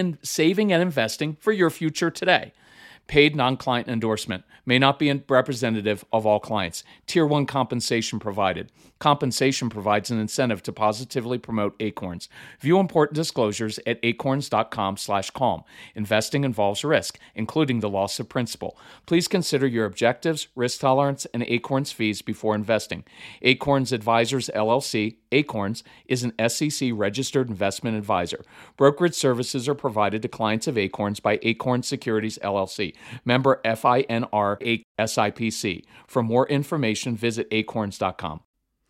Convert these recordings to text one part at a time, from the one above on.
in saving and investing for your future today. Paid non client endorsement may not be representative of all clients. Tier 1 compensation provided. Compensation provides an incentive to positively promote Acorns. View important disclosures at acorns.com/calm. Investing involves risk, including the loss of principal. Please consider your objectives, risk tolerance, and Acorns fees before investing. Acorns Advisors LLC, Acorns, is an SEC registered investment advisor. Brokerage services are provided to clients of Acorns by Acorn Securities LLC, member FINRA SIPC. For more information, visit acorns.com.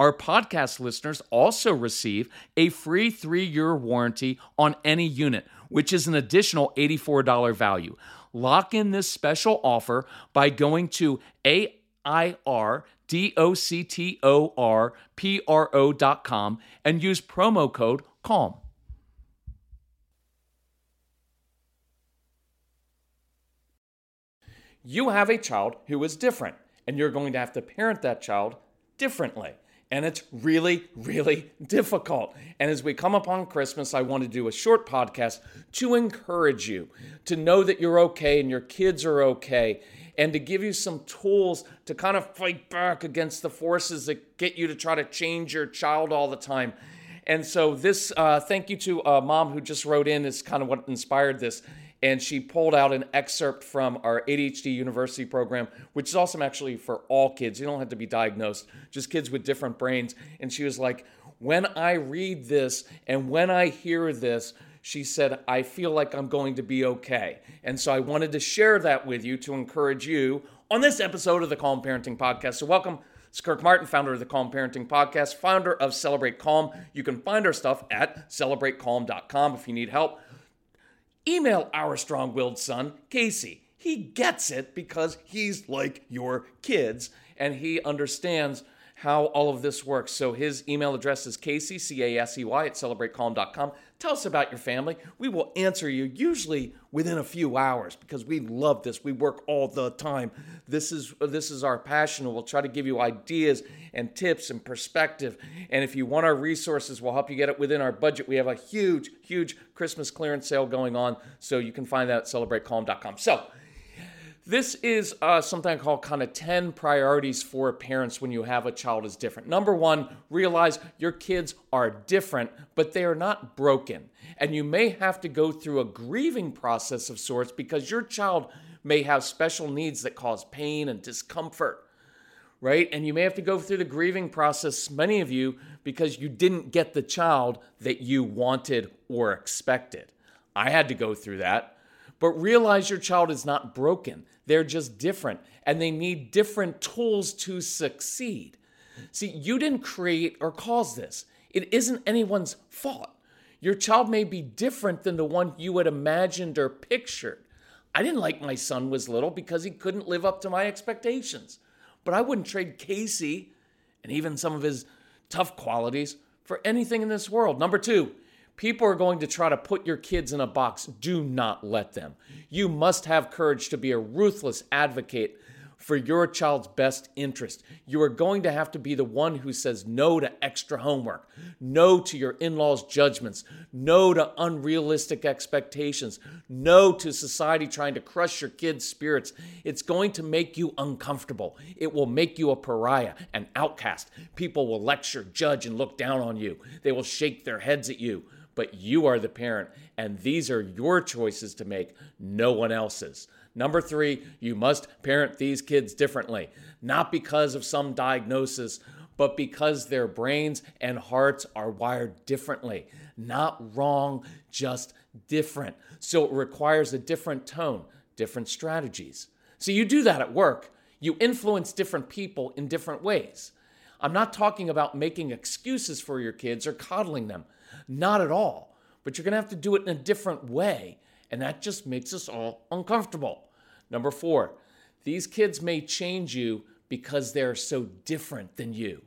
Our podcast listeners also receive a free three year warranty on any unit which is an additional $84 value. Lock in this special offer by going to A-I-R-D-O-C-T-O-R-P-R-O.com and use promo code CALM. You have a child who is different, and you're going to have to parent that child differently and it's really, really difficult. And as we come upon Christmas, I want to do a short podcast to encourage you to know that you're okay and your kids are okay, and to give you some tools to kind of fight back against the forces that get you to try to change your child all the time. And so, this uh, thank you to a mom who just wrote in is kind of what inspired this and she pulled out an excerpt from our ADHD University program, which is awesome actually for all kids. You don't have to be diagnosed, just kids with different brains. And she was like, When I read this and when I hear this, she said, I feel like I'm going to be okay. And so I wanted to share that with you to encourage you on this episode of the Calm Parenting Podcast. So, welcome. It's Kirk Martin, founder of the Calm Parenting Podcast, founder of Celebrate Calm. You can find our stuff at celebratecalm.com if you need help Email our strong willed son, Casey. He gets it because he's like your kids and he understands how all of this works. So his email address is Casey, C A S E Y, at celebratecalm.com. Tell us about your family. We will answer you usually within a few hours because we love this. We work all the time. This is this is our passion. We'll try to give you ideas and tips and perspective. And if you want our resources, we'll help you get it within our budget. We have a huge, huge Christmas clearance sale going on. So you can find that at celebratecalm.com. So this is uh, something I call kind of 10 priorities for parents when you have a child is different. Number one, realize your kids are different, but they are not broken. And you may have to go through a grieving process of sorts because your child may have special needs that cause pain and discomfort, right? And you may have to go through the grieving process, many of you, because you didn't get the child that you wanted or expected. I had to go through that. But realize your child is not broken. They're just different and they need different tools to succeed. See, you didn't create or cause this, it isn't anyone's fault. Your child may be different than the one you had imagined or pictured. I didn't like my son was little because he couldn't live up to my expectations. But I wouldn't trade Casey and even some of his tough qualities for anything in this world. Number two, People are going to try to put your kids in a box. Do not let them. You must have courage to be a ruthless advocate for your child's best interest. You are going to have to be the one who says no to extra homework, no to your in law's judgments, no to unrealistic expectations, no to society trying to crush your kids' spirits. It's going to make you uncomfortable. It will make you a pariah, an outcast. People will lecture, judge, and look down on you. They will shake their heads at you. But you are the parent, and these are your choices to make, no one else's. Number three, you must parent these kids differently, not because of some diagnosis, but because their brains and hearts are wired differently. Not wrong, just different. So it requires a different tone, different strategies. So you do that at work. You influence different people in different ways. I'm not talking about making excuses for your kids or coddling them. Not at all. But you're going to have to do it in a different way and that just makes us all uncomfortable. Number four, these kids may change you because they're so different than you.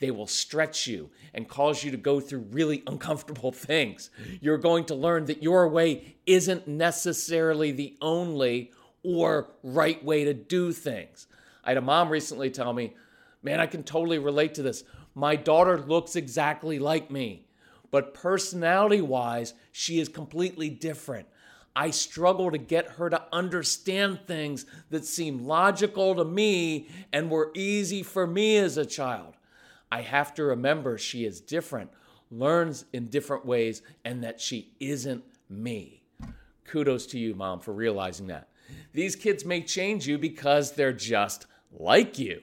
They will stretch you and cause you to go through really uncomfortable things. You're going to learn that your way isn't necessarily the only or right way to do things. I had a mom recently tell me, Man, I can totally relate to this. My daughter looks exactly like me, but personality wise, she is completely different. I struggle to get her to understand things that seem logical to me and were easy for me as a child. I have to remember she is different, learns in different ways, and that she isn't me. Kudos to you, mom, for realizing that. These kids may change you because they're just like you.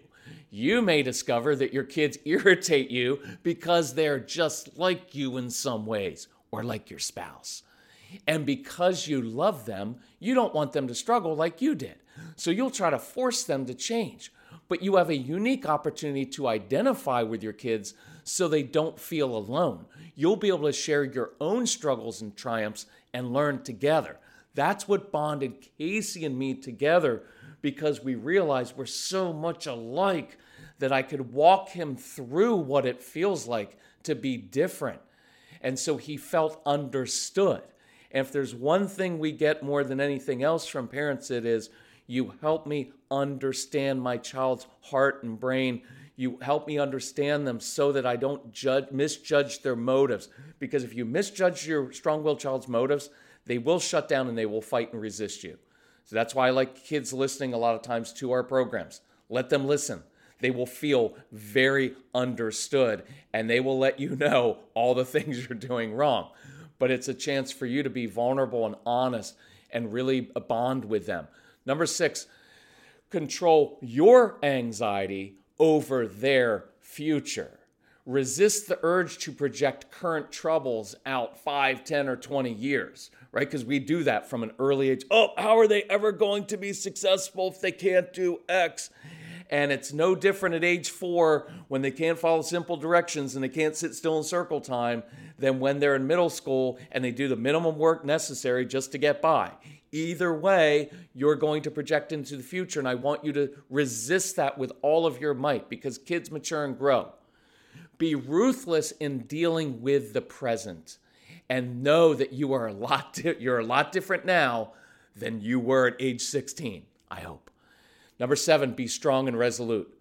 You may discover that your kids irritate you because they're just like you in some ways, or like your spouse. And because you love them, you don't want them to struggle like you did. So you'll try to force them to change. But you have a unique opportunity to identify with your kids so they don't feel alone. You'll be able to share your own struggles and triumphs and learn together. That's what bonded Casey and me together because we realized we're so much alike that I could walk him through what it feels like to be different. And so he felt understood. And if there's one thing we get more than anything else from parents, it is you help me understand my child's heart and brain. You help me understand them so that I don't judge, misjudge their motives. Because if you misjudge your strong willed child's motives, they will shut down and they will fight and resist you. So that's why I like kids listening a lot of times to our programs. Let them listen. They will feel very understood and they will let you know all the things you're doing wrong but it's a chance for you to be vulnerable and honest and really bond with them. Number six, control your anxiety over their future. Resist the urge to project current troubles out 5, 10, or 20 years, right? Because we do that from an early age. Oh, how are they ever going to be successful if they can't do X? And it's no different at age four when they can't follow simple directions and they can't sit still in circle time than when they're in middle school and they do the minimum work necessary just to get by. Either way, you're going to project into the future, and I want you to resist that with all of your might because kids mature and grow. Be ruthless in dealing with the present and know that you are a lot di- you're a lot different now than you were at age 16, I hope. Number 7, be strong and resolute.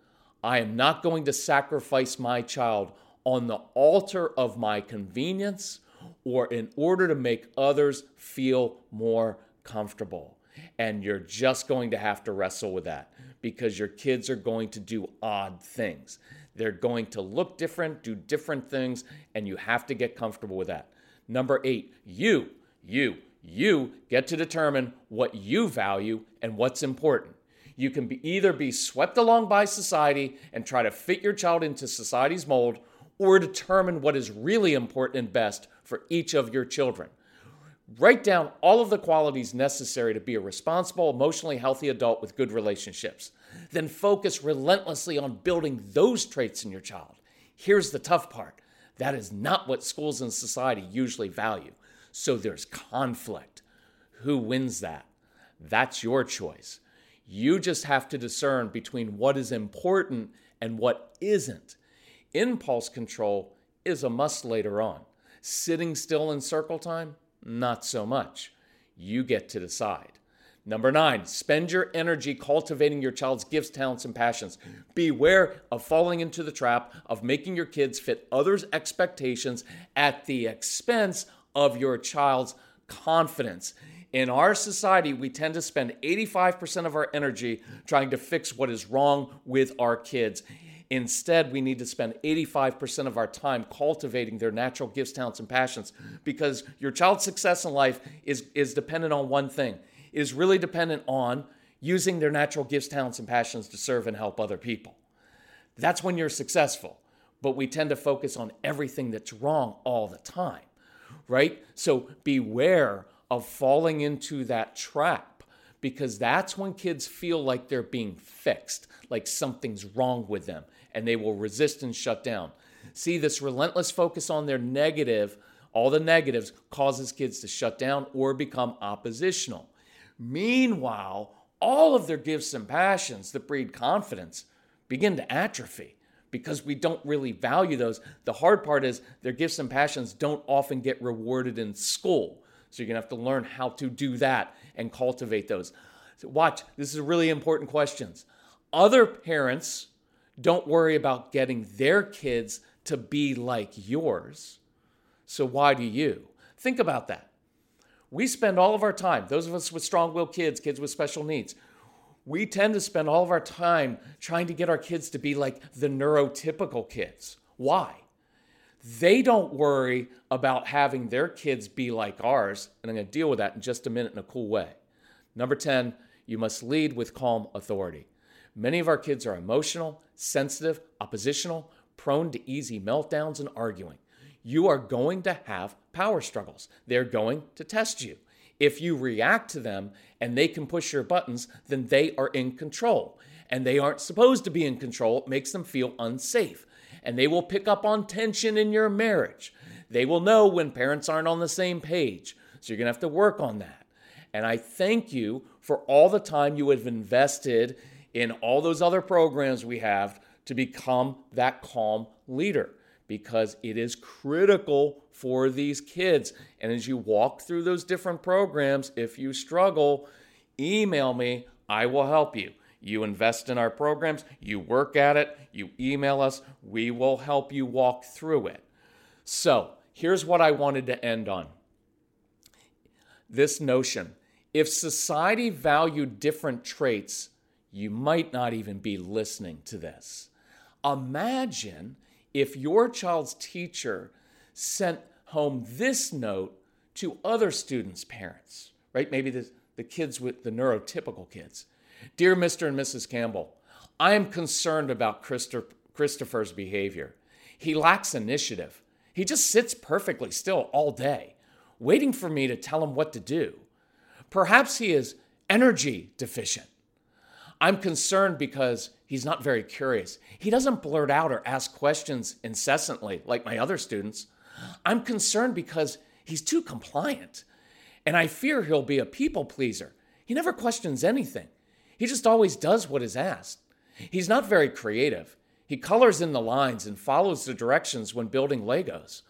I am not going to sacrifice my child on the altar of my convenience or in order to make others feel more comfortable. And you're just going to have to wrestle with that because your kids are going to do odd things. They're going to look different, do different things, and you have to get comfortable with that. Number eight, you, you, you get to determine what you value and what's important. You can be either be swept along by society and try to fit your child into society's mold, or determine what is really important and best for each of your children. Write down all of the qualities necessary to be a responsible, emotionally healthy adult with good relationships. Then focus relentlessly on building those traits in your child. Here's the tough part that is not what schools and society usually value. So there's conflict. Who wins that? That's your choice. You just have to discern between what is important and what isn't. Impulse control is a must later on. Sitting still in circle time, not so much. You get to decide. Number nine, spend your energy cultivating your child's gifts, talents, and passions. Beware of falling into the trap of making your kids fit others' expectations at the expense of your child's confidence. In our society, we tend to spend 85% of our energy trying to fix what is wrong with our kids. Instead, we need to spend 85% of our time cultivating their natural gifts, talents, and passions because your child's success in life is, is dependent on one thing is really dependent on using their natural gifts, talents, and passions to serve and help other people. That's when you're successful. But we tend to focus on everything that's wrong all the time, right? So beware of falling into that trap because that's when kids feel like they're being fixed, like something's wrong with them, and they will resist and shut down. See, this relentless focus on their negative, all the negatives, causes kids to shut down or become oppositional. Meanwhile, all of their gifts and passions that breed confidence begin to atrophy because we don't really value those. The hard part is their gifts and passions don't often get rewarded in school. So you're going to have to learn how to do that and cultivate those. So watch, this is really important questions. Other parents don't worry about getting their kids to be like yours. So why do you? Think about that. We spend all of our time, those of us with strong willed kids, kids with special needs, we tend to spend all of our time trying to get our kids to be like the neurotypical kids. Why? They don't worry about having their kids be like ours, and I'm going to deal with that in just a minute in a cool way. Number 10, you must lead with calm authority. Many of our kids are emotional, sensitive, oppositional, prone to easy meltdowns and arguing you are going to have power struggles. They're going to test you. If you react to them and they can push your buttons, then they are in control. And they aren't supposed to be in control. It makes them feel unsafe. And they will pick up on tension in your marriage. They will know when parents aren't on the same page. So you're going to have to work on that. And I thank you for all the time you have invested in all those other programs we have to become that calm leader because it is critical for these kids. And as you walk through those different programs, if you struggle, email me, I will help you. You invest in our programs, you work at it, you email us, we will help you walk through it. So, here's what I wanted to end on this notion if society valued different traits, you might not even be listening to this. Imagine if your child's teacher sent home this note to other students' parents, right? Maybe the, the kids with the neurotypical kids. Dear Mr. and Mrs. Campbell, I am concerned about Christopher, Christopher's behavior. He lacks initiative. He just sits perfectly still all day, waiting for me to tell him what to do. Perhaps he is energy deficient. I'm concerned because he's not very curious. He doesn't blurt out or ask questions incessantly like my other students. I'm concerned because he's too compliant. And I fear he'll be a people pleaser. He never questions anything, he just always does what is asked. He's not very creative. He colors in the lines and follows the directions when building Legos.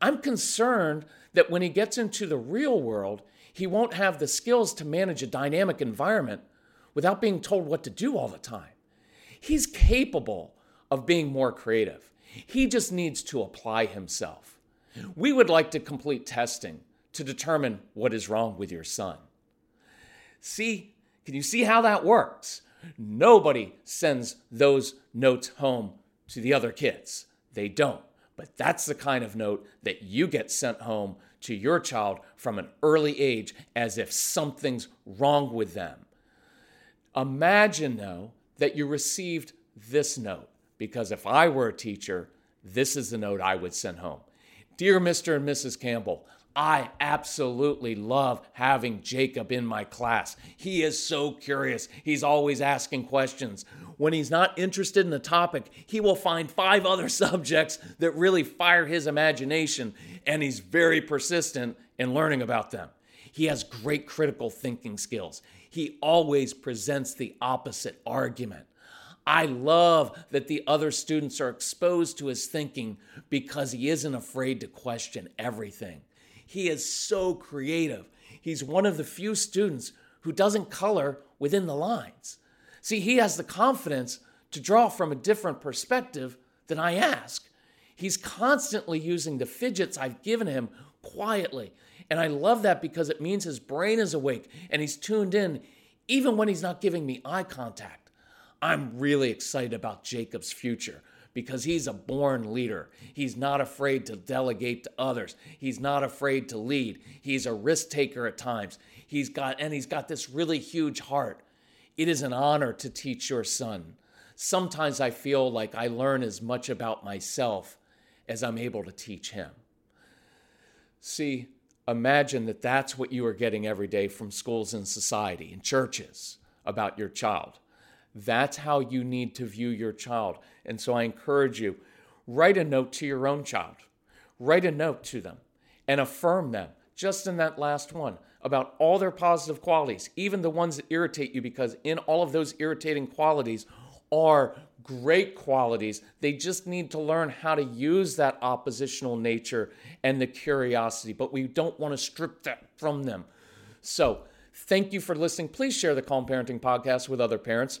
I'm concerned that when he gets into the real world, he won't have the skills to manage a dynamic environment without being told what to do all the time. He's capable of being more creative. He just needs to apply himself. We would like to complete testing to determine what is wrong with your son. See, can you see how that works? Nobody sends those notes home to the other kids. They don't. But that's the kind of note that you get sent home to your child from an early age as if something's wrong with them. Imagine, though, that you received this note, because if I were a teacher, this is the note I would send home. Dear Mr. and Mrs. Campbell, I absolutely love having Jacob in my class. He is so curious. He's always asking questions. When he's not interested in the topic, he will find five other subjects that really fire his imagination, and he's very persistent in learning about them. He has great critical thinking skills. He always presents the opposite argument. I love that the other students are exposed to his thinking because he isn't afraid to question everything. He is so creative. He's one of the few students who doesn't color within the lines. See, he has the confidence to draw from a different perspective than I ask. He's constantly using the fidgets I've given him quietly. And I love that because it means his brain is awake and he's tuned in even when he's not giving me eye contact. I'm really excited about Jacob's future because he's a born leader. He's not afraid to delegate to others. He's not afraid to lead. He's a risk taker at times. He's got and he's got this really huge heart. It is an honor to teach your son. Sometimes I feel like I learn as much about myself as I'm able to teach him. See, imagine that that's what you are getting every day from schools and society and churches about your child. That's how you need to view your child. And so I encourage you write a note to your own child, write a note to them and affirm them just in that last one about all their positive qualities, even the ones that irritate you, because in all of those irritating qualities are great qualities. They just need to learn how to use that oppositional nature and the curiosity, but we don't want to strip that from them. So, thank you for listening. Please share the Calm Parenting Podcast with other parents.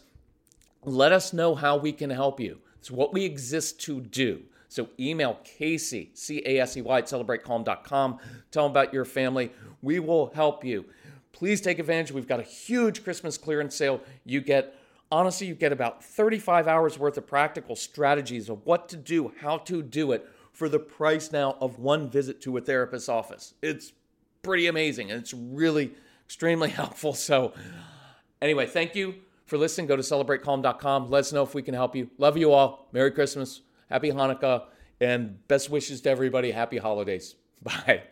Let us know how we can help you. It's what we exist to do. So email Casey, C A S E Y, at celebratecalm.com. Tell them about your family. We will help you. Please take advantage. We've got a huge Christmas clearance sale. You get, honestly, you get about 35 hours worth of practical strategies of what to do, how to do it for the price now of one visit to a therapist's office. It's pretty amazing and it's really extremely helpful. So, anyway, thank you for listening. Go to celebratecalm.com. Let us know if we can help you. Love you all. Merry Christmas. Happy Hanukkah. And best wishes to everybody. Happy holidays. Bye.